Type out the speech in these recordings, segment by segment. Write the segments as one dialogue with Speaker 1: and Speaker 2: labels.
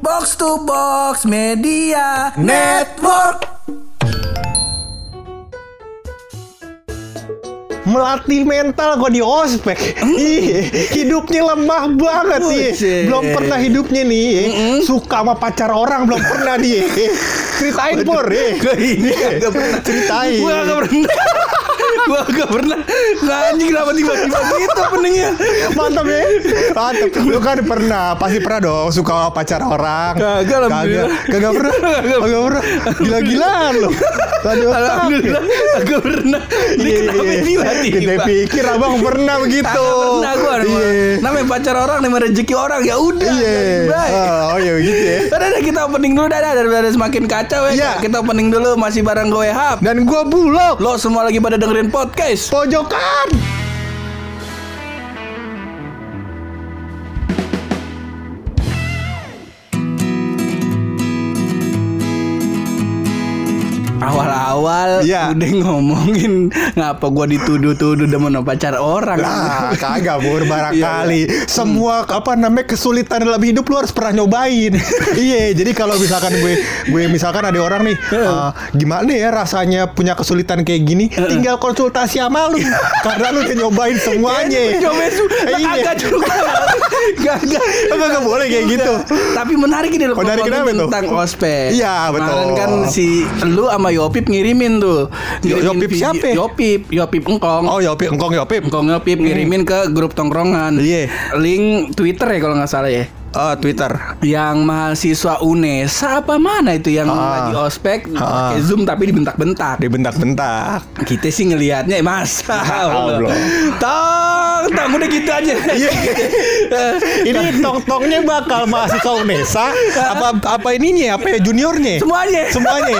Speaker 1: Box to Box Media Network.
Speaker 2: melatih mental kok di ospek. Ih, hidupnya lemah banget.
Speaker 1: Buset.
Speaker 2: Belum pernah hidupnya nih. Suka sama pacar orang belum pernah dia. Ceritain eh.
Speaker 1: Gue ini gak pernah
Speaker 2: Ceritain.
Speaker 1: Gue gak pernah Gue gak pernah Nggak anjing kenapa tiba-tiba gitu peningnya
Speaker 2: Mantap ya. Mantap. Lu kan pernah, pasti pernah dong suka pacar orang.
Speaker 1: Kagak, alhamdulillah.
Speaker 2: Kagak, kagak pernah. Kagak pernah. Gila-gilaan otak.
Speaker 1: Alhamdulillah Gak pernah Ini
Speaker 2: Iya,
Speaker 1: kenapa
Speaker 2: iya.
Speaker 1: tiba-tiba
Speaker 2: Kita pikir abang pernah begitu.
Speaker 1: Pernah gue
Speaker 2: Iya.
Speaker 1: Namanya pacar orang Namanya rezeki orang Ya udah
Speaker 2: Iya.
Speaker 1: baik.
Speaker 2: Oh, iya begitu ya.
Speaker 1: Udah kita opening dulu dah daripada semakin kacau ya.
Speaker 2: Iya.
Speaker 1: Kita opening dulu masih bareng gue Hap.
Speaker 2: Dan gua bulog.
Speaker 1: Lo semua lagi pada dengerin podcast.
Speaker 2: Pojokan.
Speaker 1: Awal-awal
Speaker 2: Iya.
Speaker 1: udah ngomongin ngapa gua dituduh-tuduh demen pacar orang.
Speaker 2: Lah, kagak bur barangkali
Speaker 1: Iya.
Speaker 2: semua apa namanya kesulitan dalam hidup lu harus pernah nyobain. iya, jadi kalau misalkan gue gue misalkan ada orang nih, eh, gimana ya rasanya punya kesulitan kayak gini, tinggal konsultasi sama lu karena lu udah nyobain semuanya.
Speaker 1: Su,
Speaker 2: Eh, iya.
Speaker 1: kagak juga. Kagak.
Speaker 2: Kagak nggak boleh kayak gitu.
Speaker 1: Tapi menarik ini loh
Speaker 2: Menarik kenapa tuh?
Speaker 1: tentang ospek.
Speaker 2: Iya, betul.
Speaker 1: Kemarin kan si lu sama Yopip ngirimin tuh. Ngirimin
Speaker 2: Yopip
Speaker 1: video-
Speaker 2: siapa?
Speaker 1: Yopip, Yopip Engkong.
Speaker 2: Oh, Yopip, engkong Yopip.
Speaker 1: Engkong Yopip ngirimin ke grup tongkrongan.
Speaker 2: Iya.
Speaker 1: Link Twitter ya kalau nggak salah ya.
Speaker 2: Oh, Twitter.
Speaker 1: Yang mahasiswa UNESA apa mana itu yang
Speaker 2: Ah.
Speaker 1: lagi ospek
Speaker 2: Ah.
Speaker 1: pakai Zoom tapi dibentak-bentak.
Speaker 2: Dibentak-bentak.
Speaker 1: Kita sih ngelihatnya masa
Speaker 2: Allah.
Speaker 1: Allah. Tong, tong udah gitu aja.
Speaker 2: Iya. Ini tong-tongnya bakal mahasiswa UNESA apa apa ininya apa ya juniornya?
Speaker 1: Semuanya.
Speaker 2: Semuanya.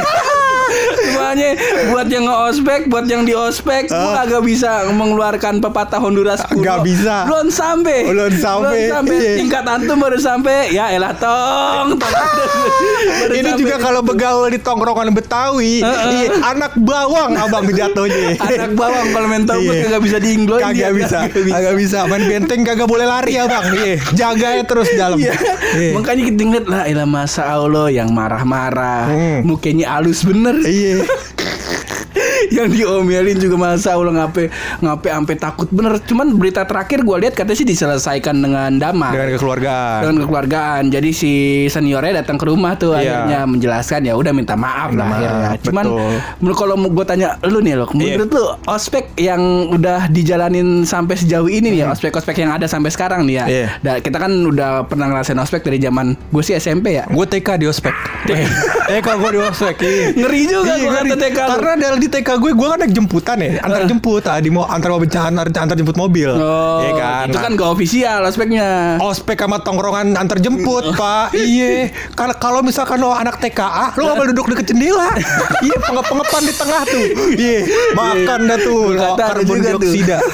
Speaker 1: Semuanya buat yang nge-ospek, buat yang di ospek, gua
Speaker 2: Ah.
Speaker 1: kagak bisa mengeluarkan pepatah Honduras kuno.
Speaker 2: Nggak bisa.
Speaker 1: Belum sampai.
Speaker 2: Belum sampai. Iya.
Speaker 1: Tingkat antum baru sampai. Ya elah tong.
Speaker 2: Ini
Speaker 1: sampai.
Speaker 2: juga kalau begaul di tongkrongan Betawi, iya, anak bawang abang jatuhnya.
Speaker 1: anak bawang kalau main tombol
Speaker 2: Iya.
Speaker 1: kagak bisa diingloin dia.
Speaker 2: Kagak bisa, kagak bisa. Main benteng kagak boleh lari abang. Iya, jaganya terus dalam.
Speaker 1: Iya.
Speaker 2: Iya.
Speaker 1: Makanya kita ngeliat lah ilah masa Allah yang marah-marah,
Speaker 2: Hmm.
Speaker 1: mukanya halus bener.
Speaker 2: Iya.
Speaker 1: yang diomelin juga masa Allah ngape ngape sampai takut bener. Cuman berita terakhir gua lihat katanya sih diselesaikan dengan damai.
Speaker 2: Dengan kekeluargaan.
Speaker 1: dengan kekeluargaan. Jadi si seniornya datang ke rumah tuh
Speaker 2: Iya.
Speaker 1: akhirnya menjelaskan ya udah minta maaf lah akhirnya. Cuman menurut kalau mau gue tanya lu nih loh, menurut
Speaker 2: Iya.
Speaker 1: lu ospek yang udah dijalanin sampai sejauh ini nih ya, ospek-ospek yang ada sampai sekarang nih ya.
Speaker 2: Hmm. Iya.
Speaker 1: Da- kita kan udah pernah ngerasain ospek dari zaman gue sih SMP ya.
Speaker 2: Gue TK di ospek. TK gue di ospek. Iya.
Speaker 1: Ngeri juga
Speaker 2: Iya,
Speaker 1: kata TK.
Speaker 2: Karena dari di TK gue, gue kan naik jemputan ya, antar jemput, ah, di mau antar mobil antar, antar jemput mobil,
Speaker 1: Oh,
Speaker 2: Iya kan.
Speaker 1: itu
Speaker 2: Nah,
Speaker 1: kan gak official ospeknya.
Speaker 2: ospek sama tongkrongan antar jemput, Pak. Iya. Kalau kalau misalkan lo anak TKA, lo gak boleh duduk deket jendela. Iya, pengep-pengepan di tengah tuh. Iya, makan dah tuh. Karbon dioksida.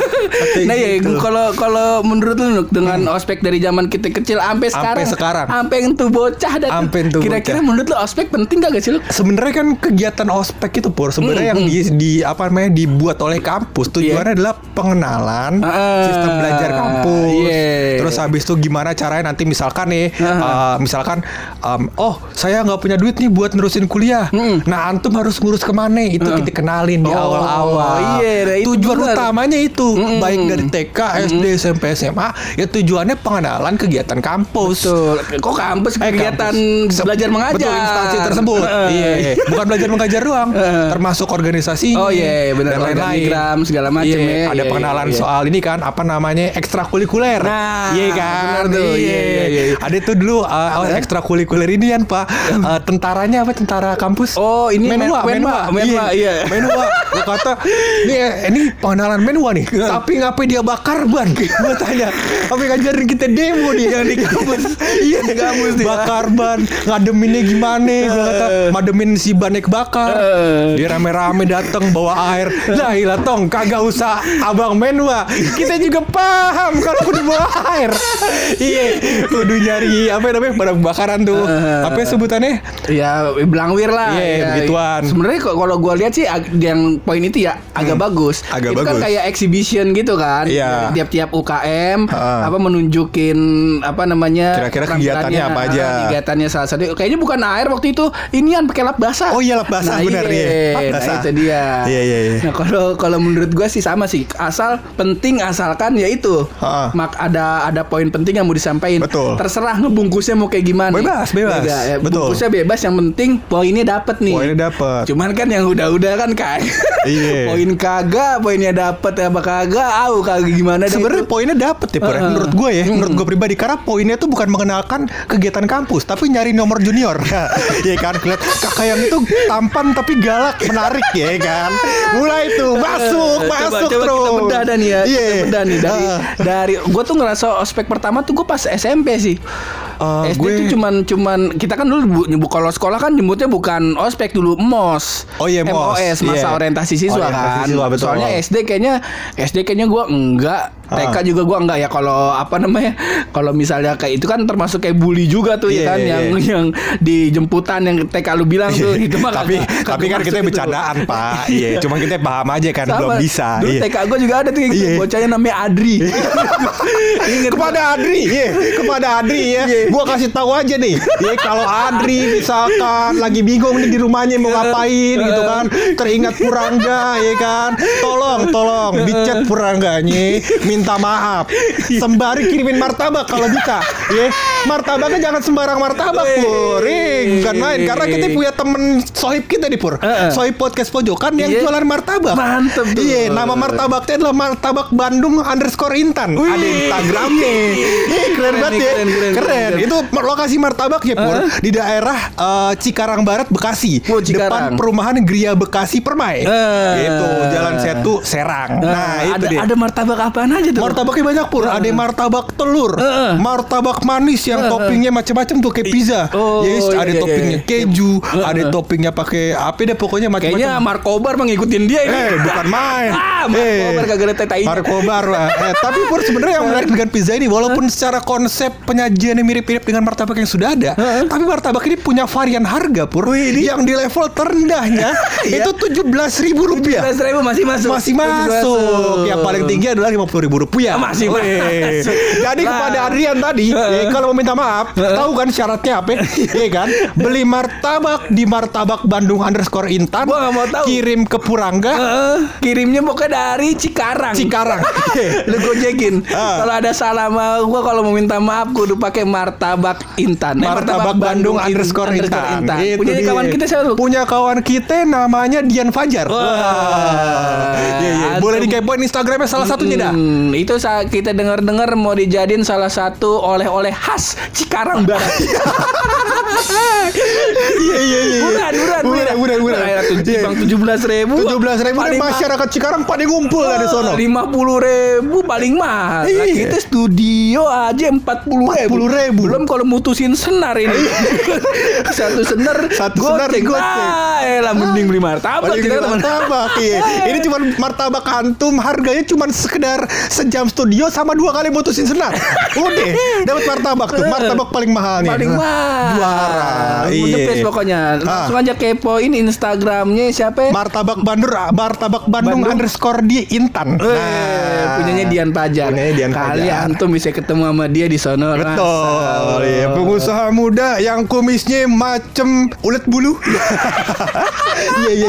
Speaker 1: Nah ya
Speaker 2: gitu. Hmm.
Speaker 1: kalau kalau menurut lu Nuk, dengan ospek dari zaman kita kecil sampai sekarang,
Speaker 2: sekarang.
Speaker 1: sampai tuh bocah.
Speaker 2: Sampai entuh
Speaker 1: Kira-kira menurut lu ospek penting gak sih lu?
Speaker 2: Sebenarnya kan kegiatan ospek itu pur sebenarnya yang di, di apa namanya dibuat oleh kampus tujuannya adalah pengenalan
Speaker 1: Ah,
Speaker 2: sistem belajar kampus.
Speaker 1: iya.
Speaker 2: Terus habis itu gimana caranya nanti misalkan nih,
Speaker 1: Ah.
Speaker 2: uh, misalkan, um, oh saya nggak punya duit nih buat nerusin kuliah. Nah antum harus ngurus ke mana? Itu kita kenalin di
Speaker 1: Oh,
Speaker 2: awal-awal.
Speaker 1: iya, nah itu
Speaker 2: Tujuan
Speaker 1: benar.
Speaker 2: utamanya itu baik dari TK, SD, SMP, SMA, ya tujuannya pengenalan kegiatan kampus.
Speaker 1: Betul. Kok kampus
Speaker 2: Eh,
Speaker 1: kegiatan
Speaker 2: kampus.
Speaker 1: belajar mengajar?
Speaker 2: Betul, instansi tersebut. Iya, iya. Bukan belajar mengajar doang,
Speaker 1: Heeh.
Speaker 2: termasuk organisasi.
Speaker 1: Oh, iya, benar.
Speaker 2: Dan lain-lain.
Speaker 1: Organigram, segala macem
Speaker 2: Iya,
Speaker 1: ya.
Speaker 2: Ada
Speaker 1: Iya,
Speaker 2: pengenalan
Speaker 1: iya, iya.
Speaker 2: soal ini kan, apa namanya ekstrakurikuler.
Speaker 1: Nah,
Speaker 2: iya kan.
Speaker 1: benar tuh. Iya, iya, iya.
Speaker 2: Ada tuh dulu uh, ekstrakurikuler ini kan Pak, uh, tentaranya apa tentara kampus?
Speaker 1: Oh, ini
Speaker 2: menwa,
Speaker 1: men- menwa, menwa, iya.
Speaker 2: Menwa. Gua kata, ini ini pengenalan menwa nih. Tapi ngapain dia bakar ban? Gua tanya, tapi ngajarin kita demo dia yang di kampus. Iya,
Speaker 1: Di kampus dia.
Speaker 2: bakar ban, ngademinnya gimana? Gua kata mademin si banek bakar.
Speaker 1: Eh.
Speaker 2: Dia rame-rame datang bawa air. Lah ilah tong kagak usah abang menwa. Kita juga paham kalau kudu bawa air. Iya, kudu nyari apa namanya barang bakaran tuh. Apa sebutannya?
Speaker 1: Ya belangwir lah.
Speaker 2: Iya,
Speaker 1: Ya,
Speaker 2: begituan.
Speaker 1: Sebenarnya kalau gua lihat sih yang poin itu ya agak bagus.
Speaker 2: Hmm. Agak
Speaker 1: itu kan
Speaker 2: bagus.
Speaker 1: kayak exhibition gitu kan.
Speaker 2: Iya.
Speaker 1: Tiap-tiap UKM
Speaker 2: Ha.
Speaker 1: apa menunjukin apa namanya
Speaker 2: Kira-kira kegiatannya apa aja.
Speaker 1: ah, Kegiatannya salah satu kayaknya bukan air waktu itu inian pakai lap basah.
Speaker 2: Oh iya, lap basah,
Speaker 1: nah,
Speaker 2: benar,
Speaker 1: iya.
Speaker 2: iya. Lap
Speaker 1: Nah,
Speaker 2: basah.
Speaker 1: itu dia.
Speaker 2: Iya, iya, iya.
Speaker 1: Nah, kalau kalau menurut gua sih sama sih. Asal penting asalkan ya itu.
Speaker 2: Ha.
Speaker 1: Mak ada ada poin penting yang mau disampaikan.
Speaker 2: Betul.
Speaker 1: Terserah ngebungkusnya mau kayak gimana.
Speaker 2: Bebas, bebas.
Speaker 1: Beda, ya,
Speaker 2: Betul.
Speaker 1: Bungkusnya bebas yang penting poinnya dapet nih.
Speaker 2: Poinnya dapet.
Speaker 1: Cuman kan yang udah-udah kan kayak
Speaker 2: Iya.
Speaker 1: poin kagak, poinnya dapet apa kagak, au kagak gimana
Speaker 2: Sebenarnya poinnya dapet ya, ya.
Speaker 1: Heeh.
Speaker 2: menurut gue ya, menurut gue pribadi karena poinnya tuh bukan mengenalkan kegiatan kampus, tapi nyari nomor junior. Iya kan, kakak yang itu tampan tapi galak, menarik ya kan. Mulai tuh masuk,
Speaker 1: Eh,
Speaker 2: masuk
Speaker 1: coba, coba
Speaker 2: terus.
Speaker 1: kita bedah dah nih ya.
Speaker 2: Iya.
Speaker 1: Kita bedah nih dari
Speaker 2: Ah.
Speaker 1: dari gue tuh ngerasa ospek pertama tuh gue pas SMP sih.
Speaker 2: Eh,
Speaker 1: SD
Speaker 2: gue-
Speaker 1: tuh cuman cuman kita kan dulu bu, nyebut kalau sekolah kan nyebutnya bukan ospek dulu MOS.
Speaker 2: Oh iya, MOS.
Speaker 1: MOS masa
Speaker 2: Iya.
Speaker 1: orientasi siswa
Speaker 2: Orientasi
Speaker 1: kan.
Speaker 2: siswa, betul.
Speaker 1: Soalnya SD kayaknya SD kayaknya gue enggak. TK
Speaker 2: Ah.
Speaker 1: juga gua enggak ya kalau apa namanya kalau misalnya kayak itu kan termasuk kayak bully juga tuh
Speaker 2: Iya,
Speaker 1: ya kan
Speaker 2: iya,
Speaker 1: yang
Speaker 2: iya.
Speaker 1: yang di jemputan yang TK lu bilang tuh itu mah
Speaker 2: tapi
Speaker 1: kagak-
Speaker 2: tapi kan kita
Speaker 1: masuk itu.
Speaker 2: bercandaan pak iya cuma kita paham aja kan belum
Speaker 1: Sama.
Speaker 2: bisa
Speaker 1: Dulu
Speaker 2: iya.
Speaker 1: TK gue juga ada tuh yang gitu,
Speaker 2: Iya.
Speaker 1: bocahnya namanya Adri. Ingat
Speaker 2: kepada Adri, iya, kepada Adri ya. Gua kasih tahu aja nih, ya kalau Adri misalkan lagi bingung nih di rumahnya mau ngapain gitu kan, teringat Purangga ya kan, tolong tolong dicat Purangganya, minta maaf, sembari kirimin martabak kalau bisa, ya. Martabaknya jangan sembarang martabak, Pur, bukan main, karena kita punya temen sohib kita di Pur, sohib podcast pojokan yang
Speaker 1: Iya.
Speaker 2: jualan martabak.
Speaker 1: Mantep.
Speaker 2: Iya, nama martabaknya adalah martabak Bandung underscore Intan. Ada Instagramnya. Ih, keren
Speaker 1: Keren
Speaker 2: banget ya.
Speaker 1: keren,
Speaker 2: Keren. Itu lokasi martabaknya Pur di daerah eh, Cikarang Barat Bekasi.
Speaker 1: Oh, Cikarang.
Speaker 2: Depan perumahan Gria Bekasi Permai.
Speaker 1: Eh.
Speaker 2: Gitu, Jalan Setu Serang. Nah, itu
Speaker 1: ada
Speaker 2: dia.
Speaker 1: ada martabak apaan aja tuh?
Speaker 2: Martabaknya banyak pur, ada martabak telur,
Speaker 1: Heeh.
Speaker 2: martabak manis yang toppingnya macam-macam tuh kayak pizza.
Speaker 1: Oh,
Speaker 2: yes,
Speaker 1: iya,
Speaker 2: ada
Speaker 1: iya,
Speaker 2: toppingnya
Speaker 1: iya.
Speaker 2: keju,
Speaker 1: Heeh.
Speaker 2: ada toppingnya pakai apa deh pokoknya macam-macam.
Speaker 1: Kayaknya Markobar mengikutin dia ini.
Speaker 2: Eh, bukan main.
Speaker 1: Ah, Markobar
Speaker 2: Eh,
Speaker 1: kagak ada.
Speaker 2: Markobar lah. Eh, tapi pur sebenarnya yang menarik dengan pizza ini walaupun secara konsep penyajiannya mirip-mirip dengan martabak yang sudah ada, tapi martabak ini punya varian harga pur yang di level terendahnya
Speaker 1: Iya.
Speaker 2: itu tujuh belas ribu rupiah.
Speaker 1: ribu masih masuk.
Speaker 2: Masih masuk. Yang paling tinggi adalah lima puluh ribu rupiah.
Speaker 1: Masih
Speaker 2: Weh.
Speaker 1: masuk.
Speaker 2: Jadi
Speaker 1: Lah.
Speaker 2: kepada Adrian tadi, eh, kalau mau minta maaf, tahu kan syaratnya apa? Iya kan? Beli martabak di martabak Bandung underscore Intan.
Speaker 1: Gua nggak mau tahu.
Speaker 2: Kirim ke Purangga.
Speaker 1: Heeh, kirimnya pokoknya dari Cikarang.
Speaker 2: Cikarang.
Speaker 1: Lu gojekin.
Speaker 2: Ah.
Speaker 1: Kalau ada salah sama gua kalau mau minta maaf kudu pakai martabak Intan. Eh,
Speaker 2: Martabak Bandung
Speaker 1: In-
Speaker 2: underscore Intan. Itu
Speaker 1: Punya
Speaker 2: dia.
Speaker 1: kawan kita siapa tuh?
Speaker 2: Punya kawan kita namanya Dian Fajar.
Speaker 1: Wah.
Speaker 2: Iya, iya. Boleh dikepoin Instagramnya salah satunya dah.
Speaker 1: Hmm, itu saat kita dengar-dengar mau dijadiin salah satu oleh-oleh khas Cikarang Barat.
Speaker 2: Iya iya iya.
Speaker 1: Buran, buran,
Speaker 2: buran, buran, buran.
Speaker 1: Bang tujuh belas ribu.
Speaker 2: Tujuh belas ribu dan masyarakat Cikarang pada ngumpul lah di sono.
Speaker 1: Lima puluh ribu paling mahal.
Speaker 2: Iya.
Speaker 1: kita studio aja empat puluh ribu.
Speaker 2: 40.000.
Speaker 1: Belum kalau mutusin senar ini. Satu senar.
Speaker 2: Satu senar
Speaker 1: goceng.
Speaker 2: goceng.
Speaker 1: Ah, elah mending beli martabak kita teman.
Speaker 2: martabak iya. Ini cuma martabak antum harganya cuma sekedar sejam studio sama dua kali mutusin senar. Udah dapat martabak tuh. Martabak paling mahal nih.
Speaker 1: Paling mahal.
Speaker 2: Juara. Iya.
Speaker 1: best pokoknya. Langsung
Speaker 2: Ah.
Speaker 1: aja kepoin Instagramnya siapa? ya?
Speaker 2: Martabak Bandur, martabak Bandung,
Speaker 1: Bandung.
Speaker 2: underscore di Intan.
Speaker 1: Eh, punyanya Dian Pajar.
Speaker 2: Punyanya Dian
Speaker 1: Kali
Speaker 2: Pajar.
Speaker 1: antum bisa ketemu sama dia di sono.
Speaker 2: Betul, iya. pengusaha muda yang kumisnya macem ulet bulu. Iya iya iya.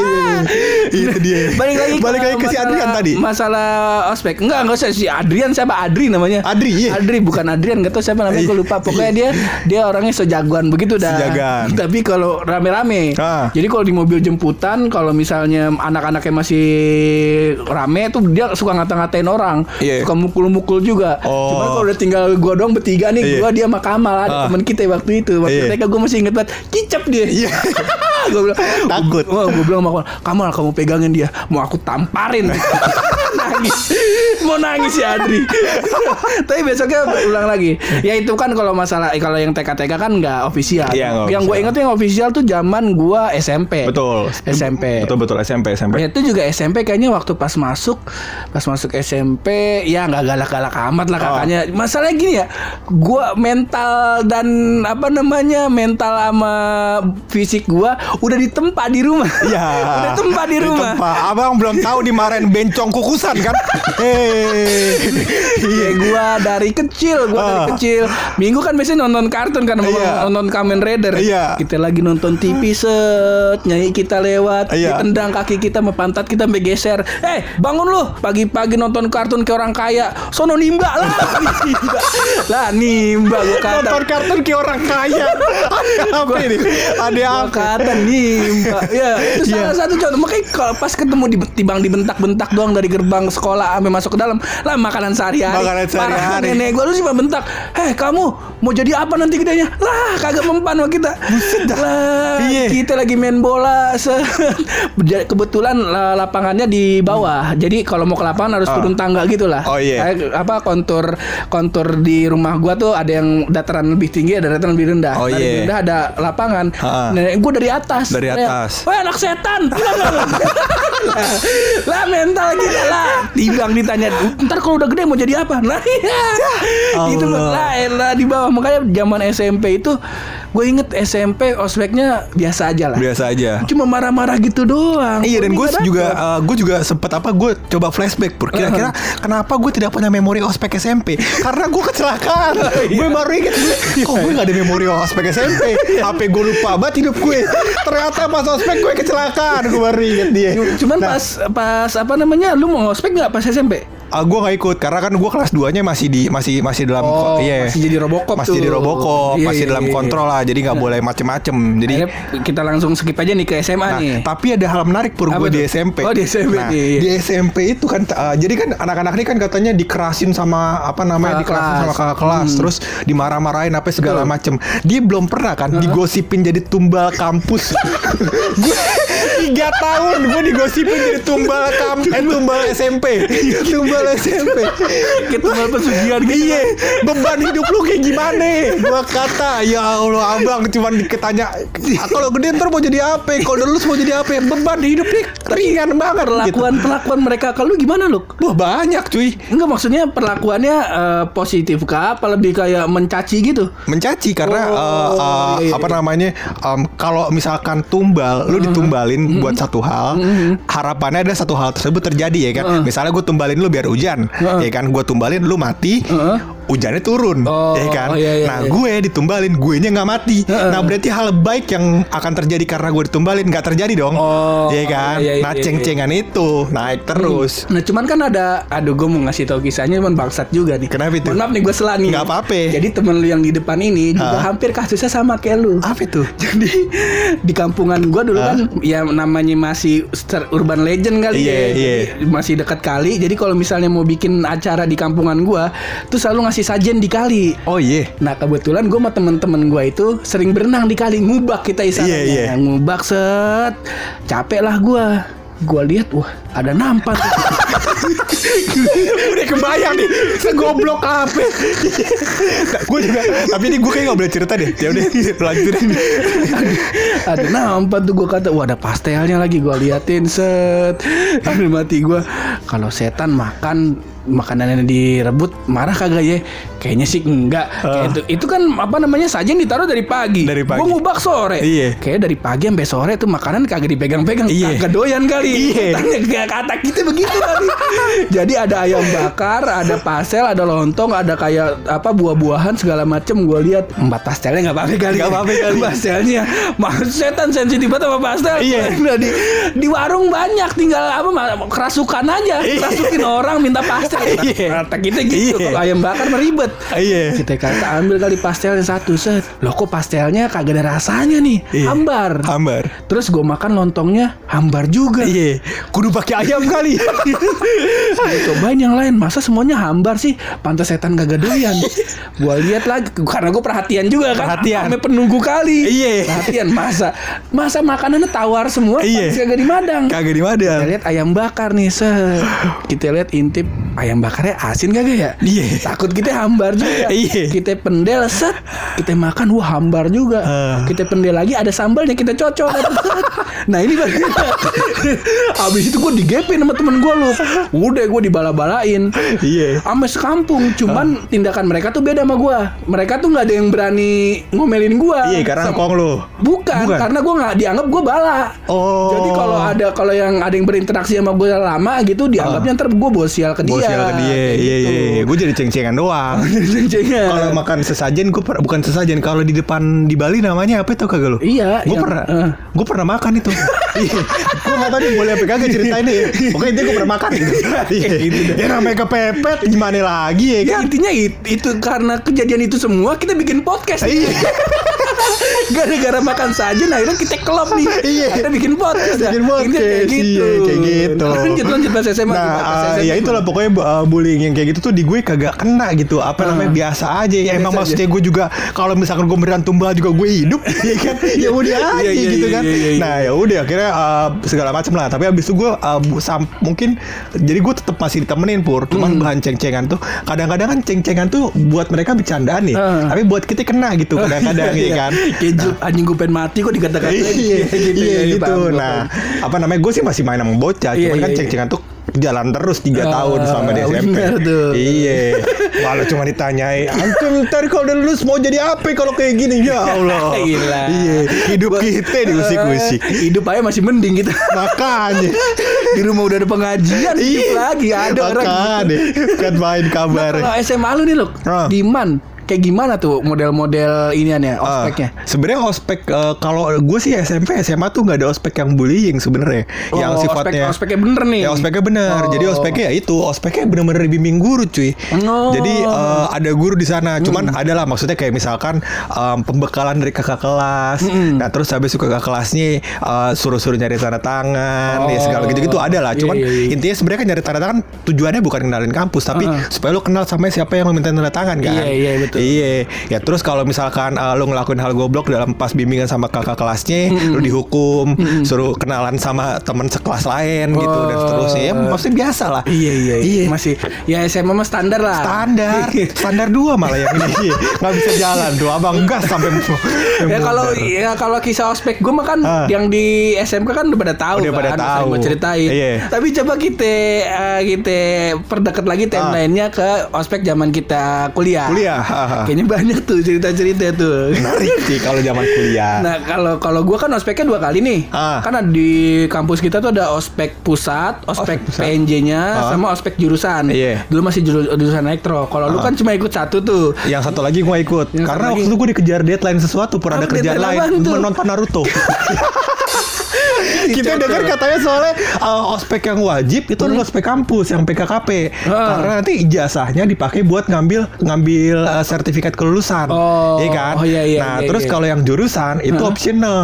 Speaker 2: iya. Itu dia.
Speaker 1: Balik lagi
Speaker 2: Balik lagi ke si Adrian tadi.
Speaker 1: Masalah ospek. Enggak, enggak usah si Adrian siapa Adri namanya.
Speaker 2: Adri, iya.
Speaker 1: Adri bukan Adrian, enggak tahu siapa namanya gue lupa. Pokoknya dia dia orangnya sejagoan begitu dah.
Speaker 2: Sejagoan.
Speaker 1: Tapi kalau rame-rame.
Speaker 2: Ah.
Speaker 1: Jadi kalau di mobil jemputan kalau misalnya anak-anaknya masih rame tuh dia suka ngata-ngatain orang.
Speaker 2: Iya.
Speaker 1: Suka mukul-mukul juga.
Speaker 2: Oh.
Speaker 1: Cuman kalau udah tinggal gua doang bertiga nih,
Speaker 2: Iya.
Speaker 1: gua dia sama Kamal ada
Speaker 2: Ah.
Speaker 1: teman kita waktu itu. Waktu
Speaker 2: Iya.
Speaker 1: mereka gua masih inget banget kicap dia.
Speaker 2: Iya.
Speaker 1: gue bilang
Speaker 2: Takut.
Speaker 1: Wah, gue bilang sama Kamal, kamu pegangin dia, mau aku tamparin. nangis mau nangis si Adri tapi besoknya ulang lagi ya itu kan kalau masalah eh, kalau yang TK-TK kan nggak official
Speaker 2: Iya, nggak
Speaker 1: yang gue inget tuh yang official tuh zaman gue SMP
Speaker 2: Betul.
Speaker 1: SMP
Speaker 2: Betul betul SMP SMP.
Speaker 1: Ya itu juga SMP kayaknya waktu pas masuk pas masuk SMP ya nggak galak-galak amat lah
Speaker 2: Oh.
Speaker 1: kakaknya. Masalahnya gini ya, gua mental dan apa namanya mental sama fisik gua udah ditempa di rumah.
Speaker 2: Iya.
Speaker 1: udah ditempa di rumah.
Speaker 2: Ditempa. Abang belum tahu dimarahin bencong kukusan kan? Hei.
Speaker 1: Iya gua dari kecil, gua dari
Speaker 2: Ah.
Speaker 1: kecil. Minggu kan biasanya nonton kartun kan
Speaker 2: Iya.
Speaker 1: nonton Kamen Rider.
Speaker 2: Iya.
Speaker 1: Kita lagi nonton TV set, nyanyi kita lewat,
Speaker 2: Iya.
Speaker 1: ditendang kaki kita sama pantat kita sampai geser. Eh, bangun lu. Pagi-pagi nonton kartun kayak orang kaya. Sono nimba lah. Nimba. lah nimba gua kata.
Speaker 2: Nonton kartun kayak orang kaya. Ada apa ini? Ada apa?
Speaker 1: kata nimba. Ya, itu
Speaker 2: Iya.
Speaker 1: salah satu contoh. Makanya kalau pas ketemu di tibang dibentak-bentak doang dari gerbang sekolah sampai masuk ke dalam. Lah makanan sehari-hari.
Speaker 2: Makanan sehari-hari.
Speaker 1: Nenek gua lu cuma bentak. "Heh, kamu mau jadi apa nanti gedenya?" Lah, kagak mempan sama kita. Lah,
Speaker 2: Iya.
Speaker 1: kita lagi main bola. se- Kebetulan la- lapangannya di bawah. Jadi kalau mau ke lapangan harus
Speaker 2: Ah.
Speaker 1: turun tangga gitu lah.
Speaker 2: Oh, iya.
Speaker 1: Kayak apa kontur kontur di rumah gua tuh ada yang dataran lebih tinggi, ada dataran lebih rendah.
Speaker 2: Oh,
Speaker 1: Dari
Speaker 2: iya.
Speaker 1: rendah ada lapangan.
Speaker 2: Ha-ha.
Speaker 1: Nenek gue dari atas.
Speaker 2: Dari
Speaker 1: Teriak,
Speaker 2: atas.
Speaker 1: Wah anak setan. Lah. lah, lah mental kita lah. Dibilang ditanya, ntar kalau udah gede mau jadi apa? Nah iya. Itu
Speaker 2: Allah.
Speaker 1: lah, elah di bawah. Makanya zaman SMP itu gue inget SMP ospeknya biasa aja lah.
Speaker 2: Biasa aja.
Speaker 1: Cuma marah-marah gitu doang.
Speaker 2: Iya dan gue juga uh, gue juga sempet apa gue coba flashback pur kira-kira kenapa gue tidak punya memori ospek SMP karena gue kecelakaan gue baru inget gue kok gue gak ada memori ospek SMP HP gue lupa banget hidup gue ternyata pas ospek gue kecelakaan gue baru inget dia
Speaker 1: Cuman
Speaker 2: Nah,
Speaker 1: pas pas apa namanya? Lu mau ospek nggak pas SMP?
Speaker 2: Ah, gue gak ikut karena kan gue kelas 2 nya masih di masih masih dalam
Speaker 1: Oh,
Speaker 2: iya.
Speaker 1: masih jadi Robocop
Speaker 2: masih
Speaker 1: tuh.
Speaker 2: jadi robocop
Speaker 1: Iya,
Speaker 2: masih
Speaker 1: iya,
Speaker 2: dalam
Speaker 1: iya.
Speaker 2: kontrol lah jadi nggak boleh macem-macem jadi
Speaker 1: Akhirnya kita langsung skip aja nih ke SMA
Speaker 2: Nah,
Speaker 1: nih.
Speaker 2: tapi ada hal menarik pur gue di? SMP.
Speaker 1: Oh, di SMP,
Speaker 2: Nah,
Speaker 1: iya.
Speaker 2: di SMP itu kan, uh, jadi kan anak-anak ini kan katanya dikerasin sama apa namanya,
Speaker 1: Kakak
Speaker 2: dikerasin
Speaker 1: kelas.
Speaker 2: sama kakak kelas,
Speaker 1: Hmm.
Speaker 2: terus dimarah-marahin apa segala
Speaker 1: Betul.
Speaker 2: macem. Dia belum pernah kan digosipin jadi tumbal kampus. gue tiga tahun gue digosipin jadi tumbal kamp, eh tumbal SMP, tumbal SMP.
Speaker 1: Kita malah pesugihan gitu.
Speaker 2: Iya, beban hidup lu kayak gimana? Gua kata, ya Allah abang cuman diketanya, "Ah, kalau gede ntar mau jadi apa? Kalau lulus mau jadi apa? Beban hidup nih ringan banget.
Speaker 1: Perlakuan perlakuan mereka ke lu gimana lu?
Speaker 2: gitu. Wah banyak cuy.
Speaker 1: Enggak maksudnya perlakuannya eh, positif kah? Apa lebih kayak mencaci gitu?
Speaker 2: Mencaci karena
Speaker 1: Oh,
Speaker 2: uh, uh,
Speaker 1: iya, iya.
Speaker 2: apa namanya? um, kalau misalkan tumbal, lu ditumbalin buat satu hal, harapannya ada satu hal tersebut terjadi ya kan. Misalnya gue tumbalin lu biar hujan,
Speaker 1: Heeh.
Speaker 2: ya kan? Gue tumbalin lu mati,
Speaker 1: Heeh.
Speaker 2: Hujannya turun,
Speaker 1: Oh,
Speaker 2: ya kan?
Speaker 1: oh, iya, iya,
Speaker 2: nah
Speaker 1: iya.
Speaker 2: gue ditumbalin, gue nya nggak mati.
Speaker 1: Heeh.
Speaker 2: Nah berarti hal baik yang akan terjadi karena gue ditumbalin nggak terjadi dong,
Speaker 1: Oh,
Speaker 2: ya kan?
Speaker 1: iya, iya,
Speaker 2: nah
Speaker 1: iya,
Speaker 2: ceng-cengan itu naik terus.
Speaker 1: Nah cuman kan ada Aduh gue mau ngasih tau kisahnya Cuman bangsat juga nih
Speaker 2: Kenapa itu?
Speaker 1: Maaf nih gue selah nih
Speaker 2: Nggak apa-apa.
Speaker 1: Jadi temen lu yang di depan ini Juga hampir kasusnya sama kayak lu
Speaker 2: Apa itu?
Speaker 1: Jadi di kampungan gua dulu
Speaker 2: Hah?
Speaker 1: kan ya namanya masih urban legend kali
Speaker 2: Iya,
Speaker 1: ya.
Speaker 2: iya.
Speaker 1: Jadi Masih dekat kali. Jadi kalau misalnya mau bikin acara di kampungan gua, tuh selalu ngasih sajen di kali.
Speaker 2: Oh iya.
Speaker 1: Nah kebetulan gue sama temen-temen gue itu sering berenang di kali ngubak kita istilahnya
Speaker 2: Iya, iya.
Speaker 1: ngubak set. Capek lah gue gue lihat wah ada nampan
Speaker 2: Udah kebayang nih Segoblok apa? Gue juga Tapi ini gue kayak gak boleh cerita deh. Ya udah lanjutin.
Speaker 1: Ada nampan tuh gue kata wah ada pastelnya lagi. Gue liatin set. Mati gue kalau setan makan makanan yang direbut marah kagak ya kayaknya sih enggak Kayak itu, itu kan apa namanya sajen ditaruh dari pagi
Speaker 2: Dari pagi.
Speaker 1: gue ngubak sore
Speaker 2: Iya.
Speaker 1: kayak dari pagi sampai sore tuh makanan kagak dipegang-pegang
Speaker 2: Iya.
Speaker 1: kagak doyan kali
Speaker 2: Iya.
Speaker 1: Tanya kata kita begitu kali jadi ada ayam bakar ada pastel ada lontong ada kayak apa buah-buahan segala macem gue lihat empat pastelnya nggak apa-apa kali
Speaker 2: Nggak apa-apa kali.
Speaker 1: pastelnya maksud setan sensitif banget sama pastel
Speaker 2: Iya.
Speaker 1: Nah, di, di warung banyak tinggal apa kerasukan aja
Speaker 2: Iya.
Speaker 1: kerasukin orang minta pastel Iya. Rata kita gitu.
Speaker 2: Iya.
Speaker 1: Kalau ayam bakar mah ribet.
Speaker 2: Iya.
Speaker 1: Kita kata ambil kali pastelnya satu set. Loh kok pastelnya kagak ada rasanya nih.
Speaker 2: Iya.
Speaker 1: Hambar.
Speaker 2: Hambar.
Speaker 1: Terus gue makan lontongnya hambar juga.
Speaker 2: Iya, kudu pakai ayam kali.
Speaker 1: Gua cobain yang lain masa semuanya hambar sih pantas setan gak doyan gua lihat lagi karena gue perhatian juga kan
Speaker 2: Perhatian.
Speaker 1: sampai penunggu kali
Speaker 2: Iya.
Speaker 1: perhatian masa masa makanannya tawar semua
Speaker 2: Iya.
Speaker 1: kagak di madang
Speaker 2: Kagak di
Speaker 1: kita
Speaker 2: Madang.
Speaker 1: lihat ayam bakar nih set kita lihat intip ayam bakarnya asin kagak ya
Speaker 2: Iya.
Speaker 1: takut kita hambar juga
Speaker 2: Iya.
Speaker 1: kita pendel set kita makan wah hambar juga
Speaker 2: Ah.
Speaker 1: kita pendel lagi ada sambalnya kita cocok nah ini bagian abis itu gue digepin sama temen gue lu udah gue dibala-balain
Speaker 2: Iya.
Speaker 1: sama sekampung cuman tindakan mereka tuh beda sama gue mereka tuh nggak ada yang berani ngomelin gue
Speaker 2: Iya, karena kong lu.
Speaker 1: bukan,
Speaker 2: Bukan.
Speaker 1: karena gue nggak dianggap gue bala
Speaker 2: Oh.
Speaker 1: jadi kalau ada kalau yang ada yang berinteraksi sama gue lama gitu dianggapnya ntar gue bawa sial ke dia
Speaker 2: Bosial ke dia.
Speaker 1: Kayak
Speaker 2: Iya,
Speaker 1: gitu.
Speaker 2: iya, iya. Gue jadi ceng-cengan doang.
Speaker 1: Ceng-cengan.
Speaker 2: Kalau makan sesajen gue bukan sesajen kalau di depan di Bali namanya apa itu kagak lu?
Speaker 1: Iya,
Speaker 2: Gue pernah.
Speaker 1: eh.
Speaker 2: Gue pernah makan itu. Iya. Gue nggak tahu nih boleh apa kagak ceritain deh. Pokoknya dia gue pernah makan gitu. Iya. Ya namanya kepepet gimana lagi ya
Speaker 1: Ya
Speaker 2: kan?
Speaker 1: intinya it- itu karena kejadian itu semua kita bikin podcast.
Speaker 2: Iya.
Speaker 1: Gara-gara makan saja nah akhirnya kita klub nih.
Speaker 2: Iya.
Speaker 1: Kita bikin podcast. dah.
Speaker 2: Bikin podcast,
Speaker 1: kayak gitu.
Speaker 2: iya, kayak gitu.
Speaker 1: Lanjut lanjut pas SMA.
Speaker 2: Nah?
Speaker 1: Pas
Speaker 2: uh,
Speaker 1: SMA
Speaker 2: ya itulah pokoknya uh, bullying yang kayak gitu tuh di gue kagak kena gitu. Apa
Speaker 1: Ah.
Speaker 2: namanya biasa aja. Ya emang maksudnya gue juga kalau misalkan gue beneran tumbal juga gue hidup, ya kan? Ya udah aja
Speaker 1: Iya, iya,
Speaker 2: gitu
Speaker 1: iya,
Speaker 2: kan.
Speaker 1: iya, iya.
Speaker 2: Nah, ya udah akhirnya uh, segala macam lah. Tapi abis itu gue uh, sam- mungkin jadi gue tetap masih ditemenin pur. Cuman
Speaker 1: Hmm.
Speaker 2: bahan ceng-cengan tuh kadang-kadang kan ceng-cengan tuh buat mereka bercandaan nih.
Speaker 1: Ah.
Speaker 2: Tapi buat kita kena gitu kadang-kadang ya kan.
Speaker 1: Kayak ju- anjing gue pengen mati kok dikata-kata
Speaker 2: iya gitu, iya,
Speaker 1: ya,
Speaker 2: gitu.
Speaker 1: paham,
Speaker 2: nah
Speaker 1: paham.
Speaker 2: apa namanya gue sih masih main sama bocah
Speaker 1: Iya,
Speaker 2: cuman kan
Speaker 1: iya,
Speaker 2: ceng-cengan tuh jalan terus tiga
Speaker 1: Ah,
Speaker 2: tahun selama di SMP iya. Kalau cuma ditanyain antum ntar kalau udah lulus mau jadi apa kalau kayak gini? Ya Allah.
Speaker 1: Gila.
Speaker 2: iya hidup kita diusik-usik
Speaker 1: hidup aja masih mending kita.
Speaker 2: Makanya.
Speaker 1: Di rumah udah ada pengajian hidup
Speaker 2: Iya.
Speaker 1: lagi ada orang gitu.
Speaker 2: makanya kan main kabar.
Speaker 1: Kalau SMA lu nih loh,
Speaker 2: Ah.
Speaker 1: Kayak gimana tuh model-model iniannya,
Speaker 2: Ah,
Speaker 1: ospeknya?
Speaker 2: sebenarnya ospek eh, kalau gue sih SMP SMA tuh nggak ada ospek yang bullying sebenarnya yang
Speaker 1: Oh,
Speaker 2: sifatnya
Speaker 1: ospek, ospeknya bener nih.
Speaker 2: Ya ospeknya bener.
Speaker 1: Oh.
Speaker 2: Jadi ospeknya ya itu, ospeknya bener-bener dibimbing guru cuy.
Speaker 1: Oh.
Speaker 2: Jadi eh, ada guru di sana. Cuman ada lah maksudnya kayak misalkan em, pembekalan dari kakak kelas. Nah terus habis itu kakak kelasnya eh, suruh-suruh nyari tanda tangan, ya segala
Speaker 1: Oh.
Speaker 2: gitu-gitu ada lah. Cuman
Speaker 1: Iya, iya, iya.
Speaker 2: intinya sebenarnya kan nyari tanda tangan tujuannya bukan kenalin kampus, tapi
Speaker 1: Heeh.
Speaker 2: supaya lu kenal sama siapa yang meminta tanda tangan kan.
Speaker 1: Iya, iya, betul.
Speaker 2: Iya. Ya terus kalau misalkan eh, lu ngelakuin hal goblok dalam pas bimbingan sama kakak kelasnya, lu dihukum, suruh kenalan sama teman sekelas lain gitu dan
Speaker 1: Oh.
Speaker 2: seterusnya. Ya maksudnya biasa lah.
Speaker 1: Iya, iya, iya.
Speaker 2: Iya.
Speaker 1: Masih, ya SMA mah standar lah.
Speaker 2: Standar, standar dua malah yang ini Iya. nggak bisa jalan tuh, abang gas sampai
Speaker 1: ya kalau ya kalau kisah ospek gue mah kan
Speaker 2: Ah.
Speaker 1: yang di SMK kan udah pada tahu
Speaker 2: Udah
Speaker 1: kan
Speaker 2: pada tahu.
Speaker 1: gua ceritain
Speaker 2: Iya.
Speaker 1: tapi coba kita eh, kita perdekat lagi
Speaker 2: Ah.
Speaker 1: timelinenya ke ospek zaman kita kuliah
Speaker 2: kuliah. haha.
Speaker 1: kayaknya banyak tuh cerita-cerita tuh
Speaker 2: Menarik sih kalau zaman kuliah.
Speaker 1: Nah kalau kalau gue kan ospeknya dua kali nih,
Speaker 2: Ah.
Speaker 1: kan ada di kampus kita tuh ada ospek pusat, ospek,
Speaker 2: Ospek pusat.
Speaker 1: PNJ-nya,
Speaker 2: Ah.
Speaker 1: sama ospek jurusan.
Speaker 2: Iya.
Speaker 1: Dulu masih juru- jurusan elektro. Kalau lu
Speaker 2: Ah.
Speaker 1: kan cuma ikut satu tuh.
Speaker 2: Yang satu lagi gue ikut
Speaker 1: Yang
Speaker 2: karena waktu itu gue dikejar deadline sesuatu pun ada kerjaan lain menonton Naruto. Kita dengar katanya soalnya uh, ospek yang wajib itu adalah ospek kampus yang PKKP
Speaker 1: Hmm. Ah.
Speaker 2: karena nanti ijazahnya dipakai buat ngambil ngambil uh, sertifikat kelulusan,
Speaker 1: Oh,
Speaker 2: iya kan?
Speaker 1: oh iya, iya,
Speaker 2: nah
Speaker 1: iya,
Speaker 2: terus
Speaker 1: iya.
Speaker 2: kalau yang jurusan itu
Speaker 1: Hah?
Speaker 2: optional,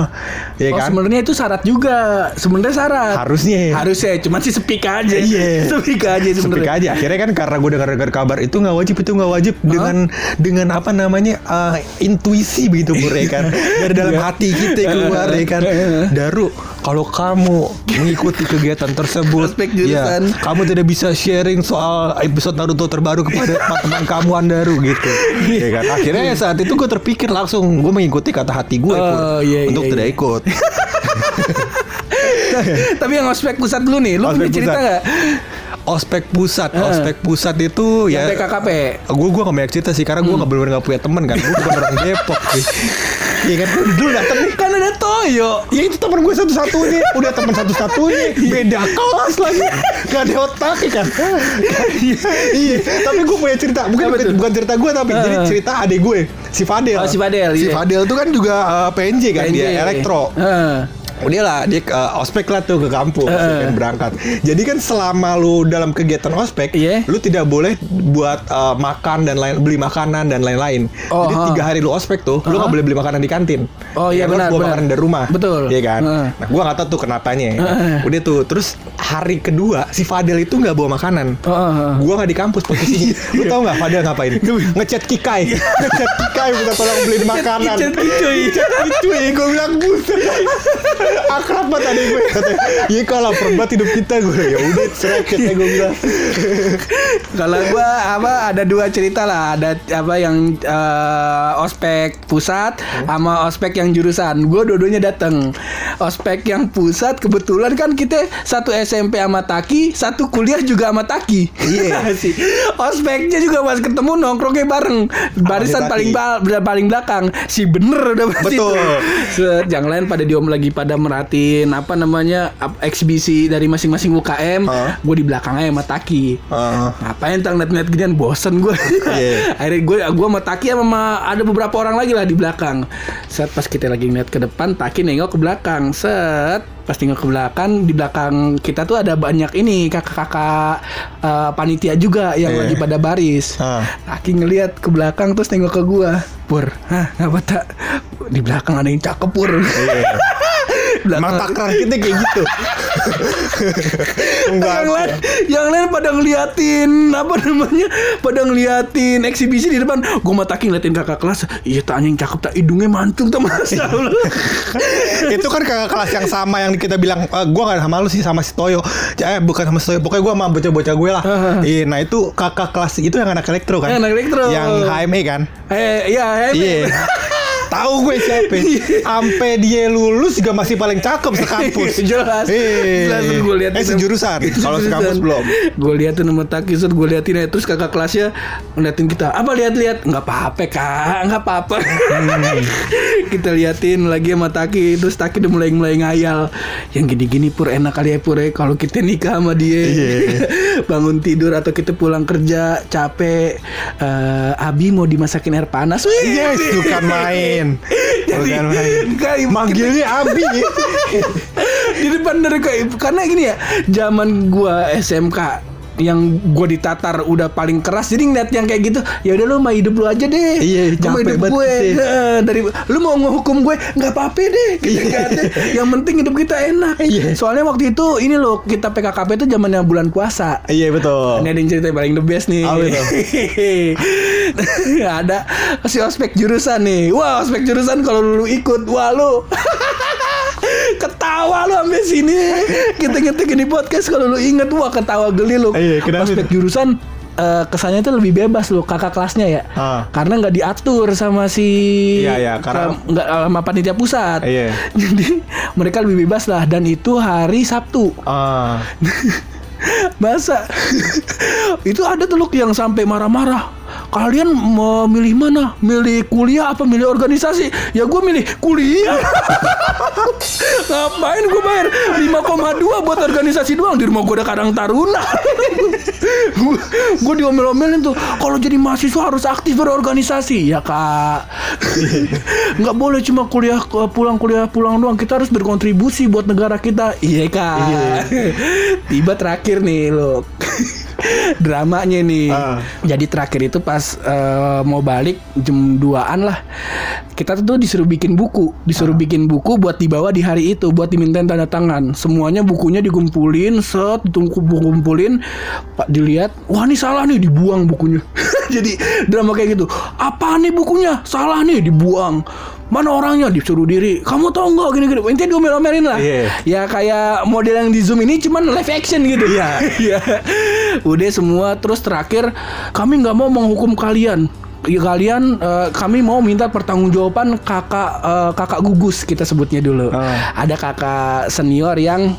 Speaker 2: ya
Speaker 1: oh
Speaker 2: kan?
Speaker 1: sebenarnya itu syarat juga. Sebenarnya syarat.
Speaker 2: Harusnya.
Speaker 1: Harusnya, cuma sih sepik aja.
Speaker 2: Iya.
Speaker 1: sepik aja
Speaker 2: Sepik aja akhirnya kan karena gue dengar dengar kabar itu nggak wajib itu nggak wajib dengan dengan apa namanya uh, intuisi begitu Pur, ya kan dari dalam
Speaker 1: Iya.
Speaker 2: hati kita keluar ya kan Daru kalau kamu mengikuti kegiatan tersebut ya, kamu tidak bisa sharing soal episode Naruto terbaru kepada teman kamu Andaru gitu. Ya kan? Akhirnya ya saat itu gue terpikir langsung gue mengikuti kata hati gue Pur,
Speaker 1: Oh, iya,
Speaker 2: untuk
Speaker 1: iya,
Speaker 2: tidak
Speaker 1: iya.
Speaker 2: ikut.
Speaker 1: Tapi yang ospek pusat dulu nih, lu punya cerita nggak?
Speaker 2: Ospek pusat.
Speaker 1: Eh.
Speaker 2: ospek pusat itu
Speaker 1: Yang
Speaker 2: ya
Speaker 1: PKKP.
Speaker 2: gue gue gak banyak cerita sih karena gue
Speaker 1: Hmm.
Speaker 2: nggak benar-benar nggak punya teman kan. Gue bukan orang Depok sih. Iya kan? Dulu datang nih.
Speaker 1: Kan ada Toyo.
Speaker 2: Ya itu temen gue satu-satunya. Udah temen satu-satunya. Beda kelas lagi. Gak ada otak kan? Iya. Tapi gue punya cerita. Bukan,
Speaker 1: tuh?
Speaker 2: bukan cerita gue Tapi jadi cerita adik gue. Si Fadel.
Speaker 1: Oh, si Fadel,
Speaker 2: Si
Speaker 1: iya.
Speaker 2: Fadel itu kan juga uh, PNJ kan dia
Speaker 1: PNJ.
Speaker 2: Elektro Udahlah dia ke ospek lah tuh ke kampus ya kan, berangkat jadi kan selama lu dalam kegiatan ospek
Speaker 1: Iya.
Speaker 2: lu tidak boleh buat eh, makan dan lain beli makanan dan lain-lain
Speaker 1: Oh,
Speaker 2: jadi tiga hari lu ospek tuh lu nggak boleh beli makanan di kantin
Speaker 1: Oh, iya,
Speaker 2: Ya,
Speaker 1: benar,
Speaker 2: bawa
Speaker 1: benar.
Speaker 2: makanan dari rumah
Speaker 1: Betul.
Speaker 2: iya kan
Speaker 1: Heeh.
Speaker 2: nah gua nggak tahu tuh kenapanya ya.
Speaker 1: Heeh.
Speaker 2: udah tuh terus hari kedua si Fadel itu nggak bawa makanan
Speaker 1: Oh, oh, oh.
Speaker 2: Gua nggak di kampus posisinya. Lu tau nggak Fadel ngapain? Ngechat Kikai. Ngechat Kikai minta tolong beliin makanan.
Speaker 1: Ngechat Kicuy.
Speaker 2: Ngechat Kicuy. Gue bilang buset. Akrab banget tadi gue. Katanya, Iya kalau perbat hidup kita gue. Ya udah serakit ya gue bilang.
Speaker 1: Kalau gua apa ada dua cerita lah, ada apa yang eh, ospek pusat sama ospek yang jurusan. Gua dua-duanya dateng. Ospek yang pusat kebetulan kan kita satu SMP sama Taki, satu kuliah juga sama Taki.
Speaker 2: Iya.
Speaker 1: sih. Ospeknya juga pas ketemu nongkrongnya bareng. Barisan paling bal- paling belakang. Si bener udah
Speaker 2: Betul.
Speaker 1: yang lain pada diom lagi pada merhatiin apa namanya ap- eksibisi dari masing-masing UKM.
Speaker 2: Hah?
Speaker 1: Gue di belakangnya sama Taki.
Speaker 2: Heeh.
Speaker 1: Ngapain tang net-net ginian bosen gue.
Speaker 2: Iya.
Speaker 1: Akhirnya gue gue sama Taki sama ma- ada beberapa orang lagi lah di belakang. Set pas kita lagi ngeliat ke depan, Taki nengok ke belakang. Set pas nengok ke belakang di belakang kita tuh ada banyak ini kakak-kakak eh, panitia juga yang
Speaker 2: Iya.
Speaker 1: lagi pada baris.
Speaker 2: Ah.
Speaker 1: Taki ngeliat ke belakang terus nengok ke gua. Pur, hah, ngapa tak? Di belakang ada yang cakep pur.
Speaker 2: Iya.
Speaker 1: Belakang-
Speaker 2: Mata keran kita kayak gitu. Enggak.
Speaker 1: yang lain yang lain pada ngeliatin apa namanya pada ngeliatin eksibisi di depan. Gue matakin ngeliatin kakak kelas. Iya tak anjing cakep tak hidungnya mantung tak masa
Speaker 2: itu kan kakak kelas yang sama yang kita bilang "Eh, gua gak sama lu sih sama si Toyo. Eh bukan sama si Toyo pokoknya gua sama bocah-bocah gue lah. Iya nah itu kakak kelas itu yang anak elektro kan?
Speaker 1: Yang anak elektro.
Speaker 2: yang HME kan?
Speaker 1: Eh iya eh,
Speaker 2: iya tahu gue siapa. Sampai dia lulus juga masih paling cakep sekampus.
Speaker 1: Jelas.
Speaker 2: Iya.
Speaker 1: jelas gue liatin
Speaker 2: eh sejurusan. Kalau sekampus belum.
Speaker 1: Gue liatin sama Taki set gue liatin aja. terus kakak kelasnya ngeliatin kita apa lihat-lihat nggak apa-apa kak. Nggak apa-apa.
Speaker 2: Hmm.
Speaker 1: kita liatin lagi sama Taki terus Taki udah mulai mulai ngayal. Yang gini-gini pur enak kali ya pur ya kalau kita nikah sama dia.
Speaker 2: Iya.
Speaker 1: bangun tidur atau kita pulang kerja capek. Eh, Abi mau dimasakin air panas.
Speaker 2: Yes bukan main
Speaker 1: Jadi,
Speaker 2: bukan main.
Speaker 1: Kayak-
Speaker 2: manggilnya Abi.
Speaker 1: Di depan dari kayak karena gini ya zaman gua SMK yang gua ditatar udah paling keras jadi ngeliat yang kayak gitu ya udah lu mah hidup lu aja deh
Speaker 2: Iya, capek
Speaker 1: hidup gue. Heeh, dari lu mau ngehukum gue nggak apa-apa deh gitu kan. yang penting hidup kita enak
Speaker 2: Iya.
Speaker 1: soalnya waktu itu ini loh kita PKKP itu zamannya bulan puasa
Speaker 2: iya betul
Speaker 1: ini ada yang cerita yang paling the best nih.
Speaker 2: Apa itu?
Speaker 1: ada si ospek jurusan nih. Wah, ospek jurusan kalau lu ikut, wah lu ketawa lu sampai sini. Kita ngetik ini podcast kalau lu inget wah ketawa geli lu.
Speaker 2: Iya, kenapa
Speaker 1: jurusan eh, kesannya itu lebih bebas lu kakak kelasnya ya.
Speaker 2: Ah.
Speaker 1: Karena nggak diatur sama si
Speaker 2: Iya, iya, karena-
Speaker 1: nggak sama panitia pusat.
Speaker 2: Iya.
Speaker 1: Jadi mereka lebih bebas lah dan itu hari Sabtu.
Speaker 2: ah
Speaker 1: Masa itu ada tuh yang sampai marah-marah. Kalian mau milih mana? Milih kuliah apa milih organisasi? Ya gue milih kuliah. Ngapain gue bayar 5,2 buat organisasi doang di rumah gue ada kadang taruna. gue diomel-omelin tuh. Kalau jadi mahasiswa harus aktif berorganisasi ya kak. Nggak boleh cuma kuliah pulang kuliah pulang doang. Kita harus berkontribusi buat negara kita. Iya kak. Tiba terakhir nih lo. Dramanya nih.
Speaker 2: Ah.
Speaker 1: Jadi terakhir itu pas eh, mau balik jam 2an lah. Kita tuh disuruh bikin buku, disuruh bikin buku buat dibawa di hari itu buat dimintain tanda tangan. Semuanya bukunya dikumpulin, set dikumpulin, Pak dilihat, wah ini salah nih dibuang bukunya. Jadi drama kayak gitu. Apa nih bukunya? Salah nih dibuang. Mana orangnya disuruh diri. Kamu tahu nggak gini-gini? Intinya diomel-omelin lah.
Speaker 2: Iya.
Speaker 1: Ya kayak model yang di Zoom ini cuman live action gitu.
Speaker 2: Iya.
Speaker 1: Iya. Udah semua terus terakhir kami nggak mau menghukum kalian. Ya, kalian eh, kami mau minta pertanggungjawaban kakak eh, kakak gugus kita sebutnya dulu.
Speaker 2: Ah.
Speaker 1: Ada kakak senior yang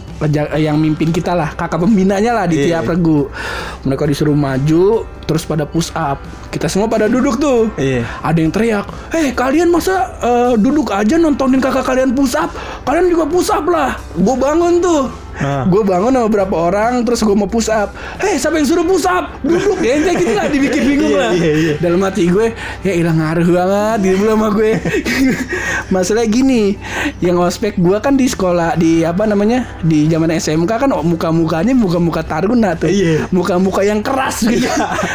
Speaker 1: yang mimpin kita lah, kakak pembinanya lah di
Speaker 2: Iya.
Speaker 1: tiap regu. Mereka disuruh maju terus pada push up. Kita semua pada duduk tuh.
Speaker 2: Iya.
Speaker 1: Ada yang teriak, "Hei, kalian masa eh, duduk aja nontonin kakak kalian push up? Kalian juga push up lah." Gue bangun tuh.
Speaker 2: Ah.
Speaker 1: Gue bangun sama beberapa orang terus gue mau push up. Eh siapa yang suruh push up? Duduk ya kayak gitu lah dibikin bingung
Speaker 2: Iya,
Speaker 1: lah.
Speaker 2: iya, iya.
Speaker 1: Dalam hati gue ya hilang ngaruh banget belum sama gue. Masalahnya gini, yang ospek gue kan di sekolah di apa namanya di zaman SMK kan muka-mukanya muka-muka taruna tuh.
Speaker 2: Iya.
Speaker 1: Muka-muka yang keras gitu.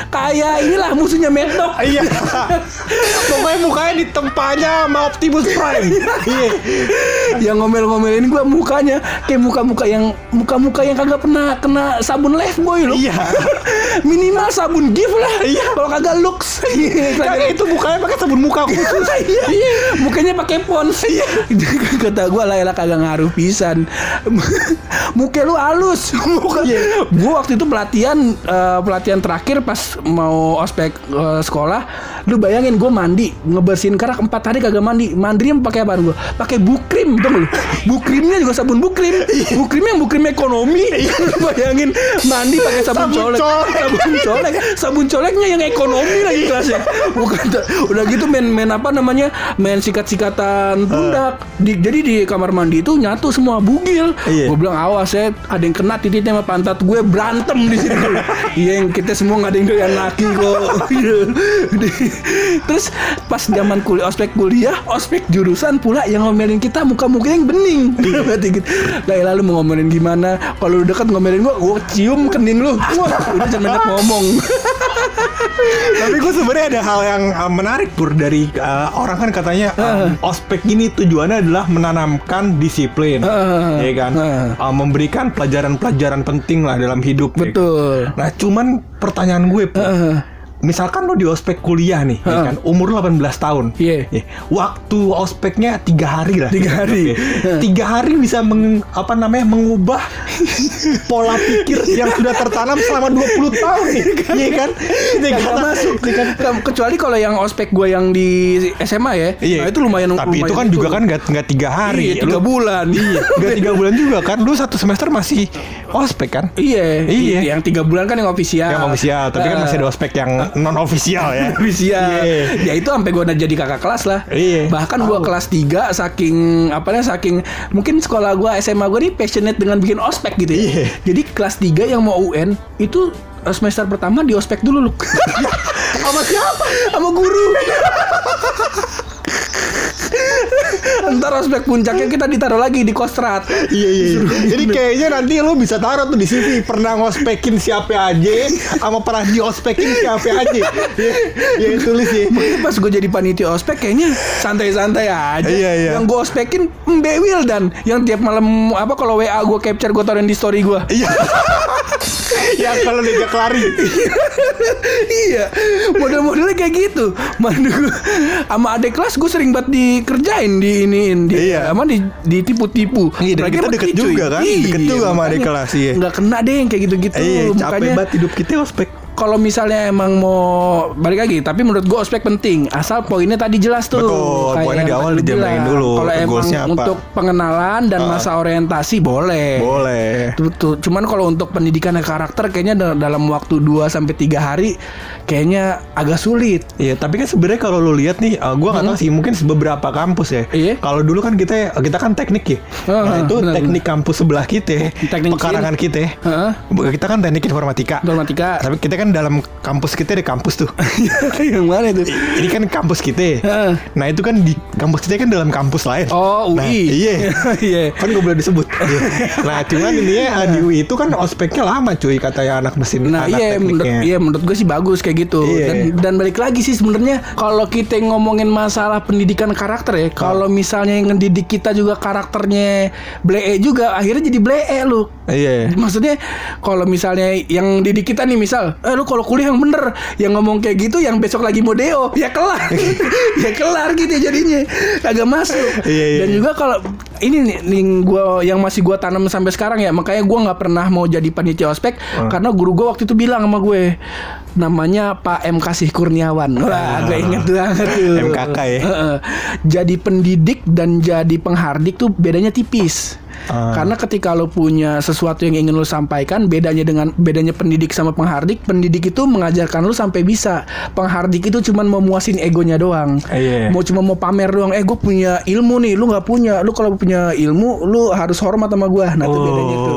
Speaker 1: Kayak inilah musuhnya Medok.
Speaker 2: Iya. Pokoknya mukanya di tempatnya sama Optimus Prime. Iya.
Speaker 1: yang ngomel-ngomelin gua mukanya kayak muka-muka yang muka-muka yang kagak pernah kena sabun lifebuoy loh.
Speaker 2: Iya.
Speaker 1: Minimal sabun gift lah.
Speaker 2: Iya.
Speaker 1: Kalau kagak lux.
Speaker 2: Kagak itu mukanya pakai sabun muka khusus.
Speaker 1: Iya. Mukanya pakai pons. Iya. Kata gua lah elah kagak ngaruh pisan. Muka lu halus. Muka.
Speaker 2: Iya.
Speaker 1: Gua waktu itu pelatihan eh, pelatihan terakhir pas mau ospek eh, sekolah. Lu bayangin gua mandi ngebersihin kerak empat hari kagak mandi. Mandinya pakai apa gua? Pakai bukrim tuh lu. Bukrimnya juga sabun bukrim. Bukrim bukrim ekonomi. Lu bayangin mandi pakai sabun,
Speaker 2: Sabun
Speaker 1: colek.
Speaker 2: colek.
Speaker 1: Sabun colek. Sabun coleknya yang ekonomi lagi kelasnya. Bukan udah gitu main main apa namanya? Main sikat-sikatan pundak. Di, jadi di kamar mandi itu nyatu semua bugil.
Speaker 2: Iya.
Speaker 1: Gue bilang awas ya ada yang kena titiknya sama pantat gue berantem di situ. Iya yang kita semua nggak ada yang doyan laki kok. Iya. Terus pas zaman kuliah ospek kuliah, ospek jurusan pula yang ngomelin kita muka-muka yang bening. Berarti gitu. Lalu mau ngomelin gimana? Kalau lu dekat ngomelin gua, gua cium kening lu. Wah, udah jangan banyak ngomong.
Speaker 2: Tapi gue sebenarnya ada hal yang uh, menarik pur dari uh, orang kan katanya um, ospek ini tujuannya adalah menanamkan disiplin,
Speaker 1: Heeh.
Speaker 2: ya kan,
Speaker 1: Heeh.
Speaker 2: Uh, memberikan pelajaran-pelajaran penting lah dalam hidup. ya kan?
Speaker 1: Betul.
Speaker 2: Nah cuman pertanyaan gue Pur,
Speaker 1: Heeh.
Speaker 2: Misalkan lo di ospek kuliah nih, ya kan, umur 18 tahun,
Speaker 1: Iya.
Speaker 2: Ya, waktu ospeknya tiga hari lah,
Speaker 1: Tiga hari.
Speaker 2: Tiga hari bisa meng, apa namanya mengubah pola pikir yang sudah tertanam selama 20 tahun nih, iya kan? Iya
Speaker 1: Kagak
Speaker 2: kan?
Speaker 1: masuk
Speaker 2: Iya kan?
Speaker 1: Ke- kecuali kalau yang ospek gue yang di SMA ya
Speaker 2: Iya.
Speaker 1: nah, itu lumayan
Speaker 2: Tapi itu kan juga kan nggak tiga hari.
Speaker 1: iya, tiga
Speaker 2: Lu-
Speaker 1: bulan iya
Speaker 2: Nggak tiga bulan juga kan? Lu satu semester masih ospek kan?
Speaker 1: iya
Speaker 2: Iya.
Speaker 1: yang tiga bulan kan yang ofisial
Speaker 2: Yang ofisial, tapi kan
Speaker 1: Eh,
Speaker 2: masih ada ospek yang non ofisial ya.
Speaker 1: ofisial
Speaker 2: Iya.
Speaker 1: ya itu sampai gue udah jadi kakak kelas lah
Speaker 2: Iya.
Speaker 1: bahkan gue kelas 3 saking apa ya saking mungkin sekolah gue SMA gue nih passionate dengan bikin ospek gitu ya
Speaker 2: Iya.
Speaker 1: jadi kelas 3 yang mau UN itu eh, semester pertama di ospek dulu lu
Speaker 2: Sama siapa?
Speaker 1: sama guru Ntar ospek puncaknya kita ditaruh lagi di kostrat
Speaker 2: Iya iya. iya. Jadi kayaknya nanti lu bisa taruh tuh di CV pernah ngospekin siapa aja sama pernah diospekin siapa aja. Ya, ya tulis ya.
Speaker 1: Pas gue jadi panitia ospek kayaknya santai-santai aja.
Speaker 2: Iya, iya.
Speaker 1: Yang gue ospekin Mbe Wildan yang tiap malam apa kalau WA gue capture gue taruhin di story gue.
Speaker 2: Iya. ya kalau diajak lari.
Speaker 1: iya, model-modelnya kayak gitu. Mandu sama adik kelas gue sering banget dikerjain di iniin di
Speaker 2: Iya.
Speaker 1: apa di ditipu-tipu.
Speaker 2: Iya, dan kita deket juga kan? Deket juga sama adik kelas, iya.
Speaker 1: Nggak kena deh yang kayak gitu-gitu.
Speaker 2: Iya, capek banget hidup kita ospek.
Speaker 1: Kalau misalnya emang mau balik lagi, tapi menurut gue ospek penting. Asal poinnya tadi jelas tuh.
Speaker 2: Betul,
Speaker 1: Kayak
Speaker 2: poinnya di awal
Speaker 1: bilang.
Speaker 2: dulu,
Speaker 1: Kalau emang
Speaker 2: apa.
Speaker 1: untuk pengenalan dan masa orientasi boleh.
Speaker 2: Boleh.
Speaker 1: Betul. Cuman kalau untuk pendidikan karakter kayaknya da- dalam waktu 2 sampai 3 hari kayaknya agak sulit.
Speaker 2: Iya, tapi kan sebenarnya kalau lu lihat nih, uh, gua nggak tahu sih, mungkin beberapa kampus ya.
Speaker 1: Iya.
Speaker 2: Kalau dulu kan kita kita kan teknik ya.
Speaker 1: Ah,
Speaker 2: nah, itu
Speaker 1: benar,
Speaker 2: teknik kampus sebelah kita,
Speaker 1: Teknik
Speaker 2: pekarangan kita.
Speaker 1: Heeh.
Speaker 2: Kita kan teknik informatika.
Speaker 1: Informatika.
Speaker 2: Tapi kita kan dalam kampus kita ada kampus tuh.
Speaker 1: yang mana itu?
Speaker 2: Ini kan kampus kita. Nah itu kan di kampus kita kan dalam kampus lain.
Speaker 1: Oh,
Speaker 2: Nah,
Speaker 1: UI.
Speaker 2: iya.
Speaker 1: Iya.
Speaker 2: kan gak boleh disebut. Iya. nah cuman ini ya di UI itu kan ospeknya lama cuy katanya anak mesin.
Speaker 1: Nah
Speaker 2: anak
Speaker 1: iya menurut,
Speaker 2: tekniknya.
Speaker 1: iya menurut gue sih bagus kayak gitu
Speaker 2: Iya.
Speaker 1: dan dan balik lagi sih sebenarnya kalau kita ngomongin masalah pendidikan karakter ya kalau misalnya yang ngedidik kita juga karakternya blee juga akhirnya jadi blee lu
Speaker 2: Iya.
Speaker 1: Maksudnya kalau misalnya yang didik kita nih misal, eh lu kalau kuliah yang bener, yang ngomong kayak gitu, yang besok lagi mau deo, ya kelar, ya kelar gitu jadinya, agak masuk.
Speaker 2: Iya, iya,
Speaker 1: Dan
Speaker 2: iya.
Speaker 1: juga kalau ini nih, nih gua yang masih gua tanam sampai sekarang ya, makanya gua nggak pernah mau jadi panitia ospek karena guru gua waktu itu bilang sama gue, namanya Pak M Kasih Kurniawan. Wah, gue inget banget tuh.
Speaker 2: MKK ya?
Speaker 1: Jadi pendidik dan jadi penghardik tuh bedanya tipis.
Speaker 2: Ah.
Speaker 1: Karena ketika lo punya sesuatu yang ingin lo sampaikan, bedanya dengan bedanya pendidik sama penghardik, pendidik itu mengajarkan lo sampai bisa. Penghardik itu cuman mau muasin egonya doang.
Speaker 2: Iya.
Speaker 1: Mau cuma mau pamer doang. Eh, gue punya ilmu nih, lu nggak punya. Lu kalau punya ilmu, lu harus hormat sama gua. Nah, itu bedanya tuh.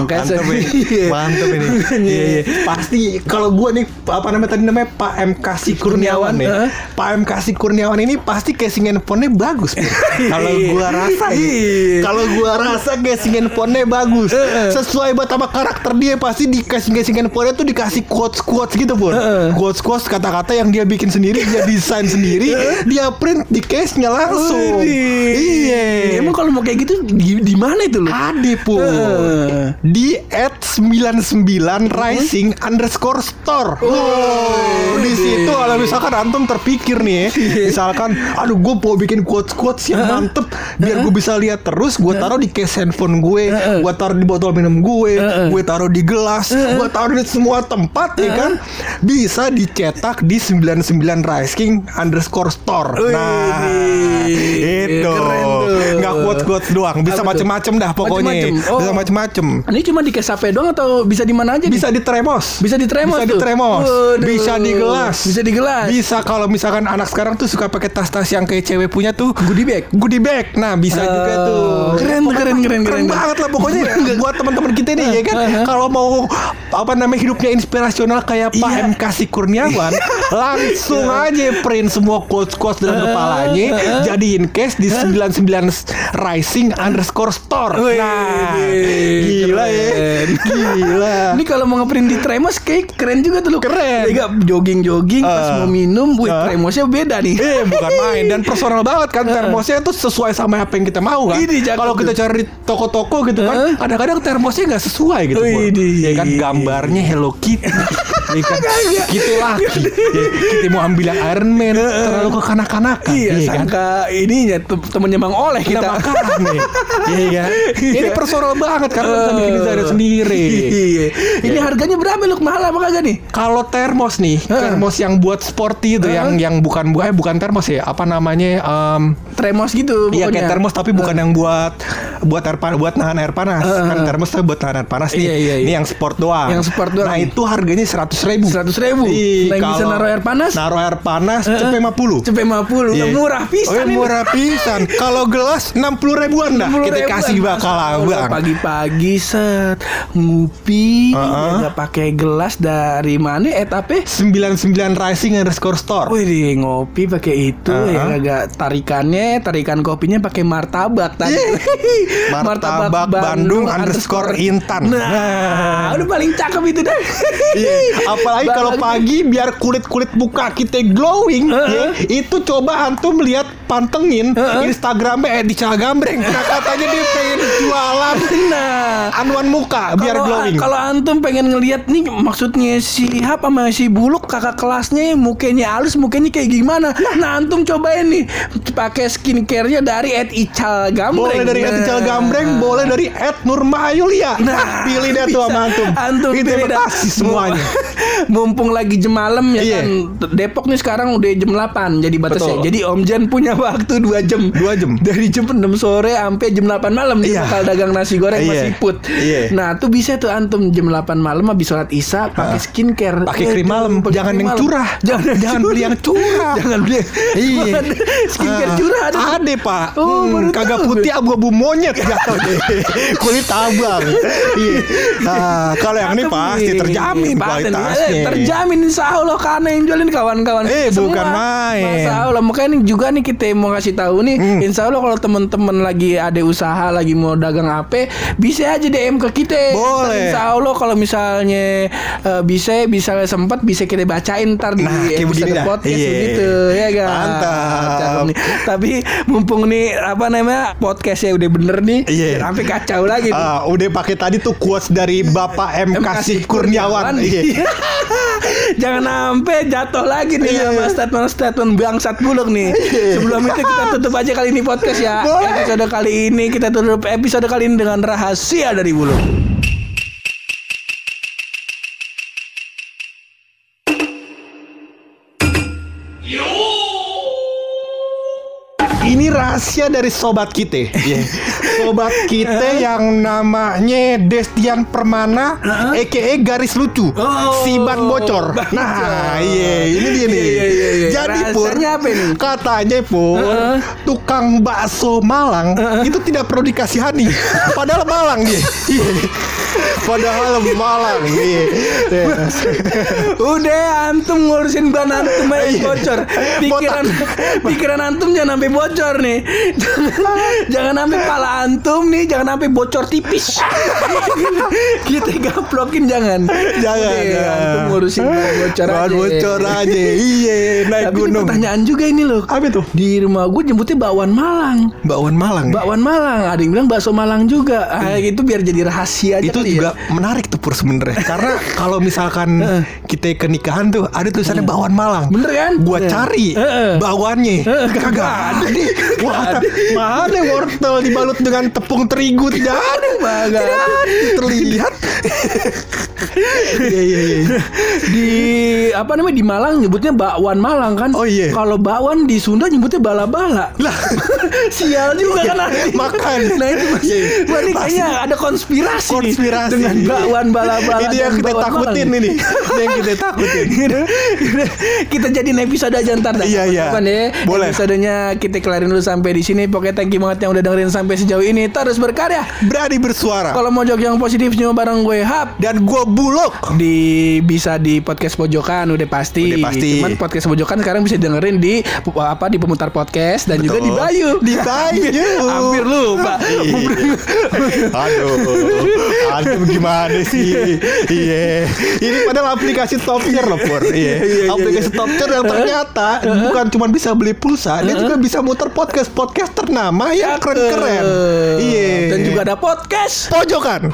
Speaker 1: Makanya
Speaker 2: mantep ini,
Speaker 1: Iya.
Speaker 2: mantep ini. Iya, iya. Pasti kalau gua nih apa namanya tadi namanya Pak M Kasih Kurniawan nih.
Speaker 1: Heeh.
Speaker 2: Pak M Kasih Kurniawan ini pasti casing handphonenya bagus. Kalau gua rasa nih,
Speaker 1: Iya.
Speaker 2: Gua rasa casing handphonenya bagus. Sesuai buat sama karakter dia pasti di casing casing handphonenya tuh dikasih quotes quotes gitu pun. Quotes quotes kata-kata yang dia bikin sendiri, dia desain sendiri, dia print di case-nya langsung.
Speaker 1: Widih.
Speaker 2: Iya.
Speaker 1: Emang kalau mau kayak gitu di, di mana itu lo?
Speaker 2: Ade pun di at 99 rising underscore store. Oh, di situ kalau misalkan antum terpikir nih, ya, misalkan, aduh gue mau bikin quotes quotes yang mantep, biar gue bisa lihat terus, gue taruh di case handphone gue, gue taruh di botol minum gue, gue taruh di gelas, gue taruh di semua tempat ya kan, bisa dicetak di 99 rising underscore store.
Speaker 1: Wih,
Speaker 2: Nah, itu nggak quotes doang, bisa macem-macem dah pokoknya,
Speaker 1: Macem-macem. Oh.
Speaker 2: bisa macem-macem.
Speaker 1: Ini cuma di case HP doang atau bisa di mana aja?
Speaker 2: Bisa di tremos.
Speaker 1: Bisa di tremos
Speaker 2: Bisa di tremos. Bisa di gelas.
Speaker 1: Bisa di gelas.
Speaker 2: Bisa kalau misalkan anak sekarang tuh suka pakai tas-tas yang kayak cewek punya tuh
Speaker 1: Goodie bag.
Speaker 2: Goodie bag. Nah, bisa
Speaker 1: Oh,
Speaker 2: juga tuh.
Speaker 1: keren,
Speaker 2: Pokoknya
Speaker 1: keren, keren, keren.
Speaker 2: banget lah pokoknya buat teman-teman kita nih ya kan. Kalau mau apa namanya hidupnya inspirasional kayak Pak
Speaker 1: Iya.
Speaker 2: M Kasih Kurniawan, langsung aja print semua quotes-quotes dalam kepalanya, jadiin case di 99 rising underscore store. Nah, gila ya.
Speaker 1: keren.
Speaker 2: Gila.
Speaker 1: Ini kalau mau ngeprint di Tremos kayak keren juga tuh lu.
Speaker 2: Keren.
Speaker 1: Jadi jogging-jogging pas
Speaker 2: Eh.
Speaker 1: mau minum,
Speaker 2: Eh.
Speaker 1: Tremosnya beda nih.
Speaker 2: Eh bukan main dan personal banget kan termosnya itu sesuai sama apa yang kita mau kan. Kalau kita
Speaker 1: tuh.
Speaker 2: Cari di toko-toko gitu kan, kadang-kadang termosnya nggak sesuai gitu. Ya kan gambarnya Hello Kitty. ya kan gitu lagi. Ya, kita mau ambil yang Iron Man terlalu kekanak-kanakan.
Speaker 1: Iya,
Speaker 2: ya kan?
Speaker 1: sangka ininya tem- temennya Bang Oleh
Speaker 2: Kita makan. Iya kan? Ini personal banget karena kita bikin desain sendiri.
Speaker 1: Iya. Ini harganya berapa lu mahal apa kagak nih?
Speaker 2: Kalau termos nih, termos yang buat sporty itu yang yang bukan bukan bukan termos ya, apa namanya? em,
Speaker 1: Tremos gitu
Speaker 2: Iya kayak termos tapi bukan yang buat buat air panas buat nahan air panas kan termos tuh buat nahan air panas nih.
Speaker 1: Iya, iya, iya.
Speaker 2: Ini yang sport doang.
Speaker 1: Yang sport doang.
Speaker 2: Nah itu harganya seratus ribu.
Speaker 1: Seratus ribu. Nah, yang bisa naruh air panas?
Speaker 2: Naruh air panas cepet 50
Speaker 1: Cepet 50
Speaker 2: Iya.
Speaker 1: Udah murah pisan
Speaker 2: Oh, murah pisan. Kalau gelas 60 ribuan dah.
Speaker 1: 60
Speaker 2: Kita kasih bakal abang.
Speaker 1: Pagi-pagi set Ngupi
Speaker 2: Heeh.
Speaker 1: Nggak pakai gelas dari mana etape
Speaker 2: 99 Rising underscore store.
Speaker 1: Wih di ngopi pakai itu
Speaker 2: Heeh.
Speaker 1: ya agak tarikannya tarikan kopinya pakai martabak tadi.
Speaker 2: Martabak Bandung underscore Intan.
Speaker 1: Nah,
Speaker 2: Nah.
Speaker 1: udah paling cakep itu dah.
Speaker 2: Iya. Apalagi kalau pagi biar kulit kulit muka kita glowing, ya, itu coba antum lihat pantengin Instagramnya Edi Cagambreng. Nah, katanya dia pengen jualan
Speaker 1: Nah,
Speaker 2: anuan muka biar
Speaker 1: kalau
Speaker 2: glowing.
Speaker 1: kalau antum pengen ngelihat nih maksudnya si Hap sama si Buluk kakak kelasnya mukanya halus mukanya kayak gimana nah antum cobain nih pakai skincare-nya dari Ed Ical Gambreng
Speaker 2: boleh dari Edi
Speaker 1: Nah.
Speaker 2: Cagambreng, boleh dari Ed Nurmahayulia. Nah, pilih deh tuh sama antum.
Speaker 1: Antum
Speaker 2: Kita
Speaker 1: pilih
Speaker 2: kasih semuanya.
Speaker 1: Mumpung lagi jam malam ya
Speaker 2: Iya.
Speaker 1: kan Depok nih sekarang udah jam 8 jadi batasnya.
Speaker 2: Betul.
Speaker 1: Jadi Om Jan punya waktu 2 jam.
Speaker 2: Dua jam.
Speaker 1: Dari jam 6 sore sampai jam 8 malam dia
Speaker 2: Iya.
Speaker 1: bakal dagang nasi goreng
Speaker 2: Iya.
Speaker 1: masih siput.
Speaker 2: Iya.
Speaker 1: Nah, tuh bisa tuh antum jam 8 malam habis sholat Isya pakai skincare.
Speaker 2: Pakai
Speaker 1: Eh,
Speaker 2: krim malam, jangan
Speaker 1: krim
Speaker 2: yang curah.
Speaker 1: Jangan
Speaker 2: Jangan beli yang curah.
Speaker 1: Jangan beli.
Speaker 2: Iya.
Speaker 1: skincare
Speaker 2: Ah,
Speaker 1: curah ada.
Speaker 2: Ada pak.
Speaker 1: Oh,
Speaker 2: Hmm, kagak putih abu-abu monyet jatuhnya. Kulit abang. Iya. Ah, kalau yang ini pasti
Speaker 1: nih.
Speaker 2: terjamin
Speaker 1: Paten.
Speaker 2: kualitasnya.
Speaker 1: Eh, terjamin insya Allah karena yang jualin kawan-kawan
Speaker 2: Eh,
Speaker 1: semua.
Speaker 2: bukan main. Hmm.
Speaker 1: Masya Allah makanya ini juga nih kita mau kasih tahu nih Insya Allah kalau teman-teman lagi ada usaha lagi mau dagang apa bisa aja DM ke kita
Speaker 2: Boleh.
Speaker 1: Insya Allah kalau misalnya eh, bisa bisa sempat bisa kita bacain ntar di
Speaker 2: Nah, kayak
Speaker 1: episode
Speaker 2: dah.
Speaker 1: podcast
Speaker 2: Iya.
Speaker 1: gitu ya kan
Speaker 2: Mantap.
Speaker 1: Tapi mumpung nih apa namanya podcastnya udah bener nih
Speaker 2: Iya.
Speaker 1: sampai kacau lagi.
Speaker 2: Ah, udah pakai tadi tuh quotes dari Bapak M
Speaker 1: M.
Speaker 2: Kasih Kurniawan. Iya.
Speaker 1: Jangan sampai jatuh lagi nih
Speaker 2: Iya.
Speaker 1: sama statement-statement bangsat buluk nih. Sebelum itu kita tutup aja kali ini podcast ya.
Speaker 2: Boleh.
Speaker 1: Episode kali ini kita tutup episode kali ini dengan rahasia dari buluk.
Speaker 2: Rahasia dari sobat kita. Iya. Sobat kita yang namanya Destian Permana, EKE garis lucu,
Speaker 1: Oh,
Speaker 2: si ban bocor.
Speaker 1: ban
Speaker 2: Nah, iya, ini dia nih.
Speaker 1: Iya, iya, iya.
Speaker 2: Jadi
Speaker 1: Rahasianya apa ini?
Speaker 2: katanya pur,
Speaker 1: Heeh.
Speaker 2: tukang bakso Malang itu tidak perlu dikasihani, padahal Malang dia. Padahal Malang. Iya.
Speaker 1: Udah antum ngurusin ban antum aja bocor. Pikiran pikiran antum jangan sampai bocor nih. Jangan, jangan sampai pala antum nih jangan sampai bocor tipis. Kita gaplokin jangan.
Speaker 2: Jangan,
Speaker 1: Udah,
Speaker 2: jangan.
Speaker 1: antum ngurusin bocor aja.
Speaker 2: bocor aja. Iya, naik
Speaker 1: Tapi
Speaker 2: gunung.
Speaker 1: pertanyaan juga ini loh.
Speaker 2: Apa tuh?
Speaker 1: Di rumah gue nyebutnya bakwan Malang.
Speaker 2: Bakwan Malang.
Speaker 1: Bakwan Malang, ada yang bilang bakso Malang juga. Ah, itu biar jadi rahasia aja
Speaker 2: itu
Speaker 1: kali
Speaker 2: juga
Speaker 1: ya.
Speaker 2: menarik tuh pur sebenarnya karena kalau misalkan kita ke nikahan tuh ada tulisannya bakwan Malang
Speaker 1: Bener kan?
Speaker 2: gua
Speaker 1: Bener.
Speaker 2: cari
Speaker 1: Heeh.
Speaker 2: bakwannya
Speaker 1: Heeh,
Speaker 2: kagak ada wah mana wortel dibalut dengan tepung terigu tidak ada
Speaker 1: Kagak
Speaker 2: tidak
Speaker 1: ada.
Speaker 2: terlihat iya iya iya
Speaker 1: di apa namanya di Malang nyebutnya bakwan Malang kan.
Speaker 2: Oh, iya.
Speaker 1: Kalau bakwan di Sunda nyebutnya bala-bala.
Speaker 2: lah
Speaker 1: Sial juga kan nanti.
Speaker 2: Makan.
Speaker 1: Nah itu mas,
Speaker 2: Iya.
Speaker 1: wah, ini kayaknya ada konspirasi, nih
Speaker 2: konspirasi
Speaker 1: dengan bakwan bala-bala.
Speaker 2: ini yang kita takutin
Speaker 1: Malang.
Speaker 2: ini yang kita takutin
Speaker 1: kita jadiin episode aja ntar.
Speaker 2: Iya, iya.
Speaker 1: Ya?
Speaker 2: Boleh.
Speaker 1: Episodenya kita kelarin dulu sampai di sini. Pokoknya thank you banget yang udah dengerin sampai sejauh ini. Terus berkarya.
Speaker 2: berani bersuara
Speaker 1: Kalau mau jok yang positif cuma bareng gue Hap
Speaker 2: dan gua bulog
Speaker 1: di bisa di podcast pojokan udah pasti.
Speaker 2: Udah pasti.
Speaker 1: Cuman podcast pojokan sekarang bisa dengerin di apa di pemutar podcast dan juga
Speaker 2: Betul.
Speaker 1: di Bayu.
Speaker 2: Di Bayu.
Speaker 1: Hampir lupa.
Speaker 2: Aduh, aduh gimana sih? Iya, ini padahal aplikasi top tier loh Pur. Iya, aplikasi top tier yang ternyata bukan cuma bisa beli pulsa, dia juga bisa muter podcast podcast ternama yang keren-keren. Iya,
Speaker 1: Dan juga ada podcast.
Speaker 2: pojokan.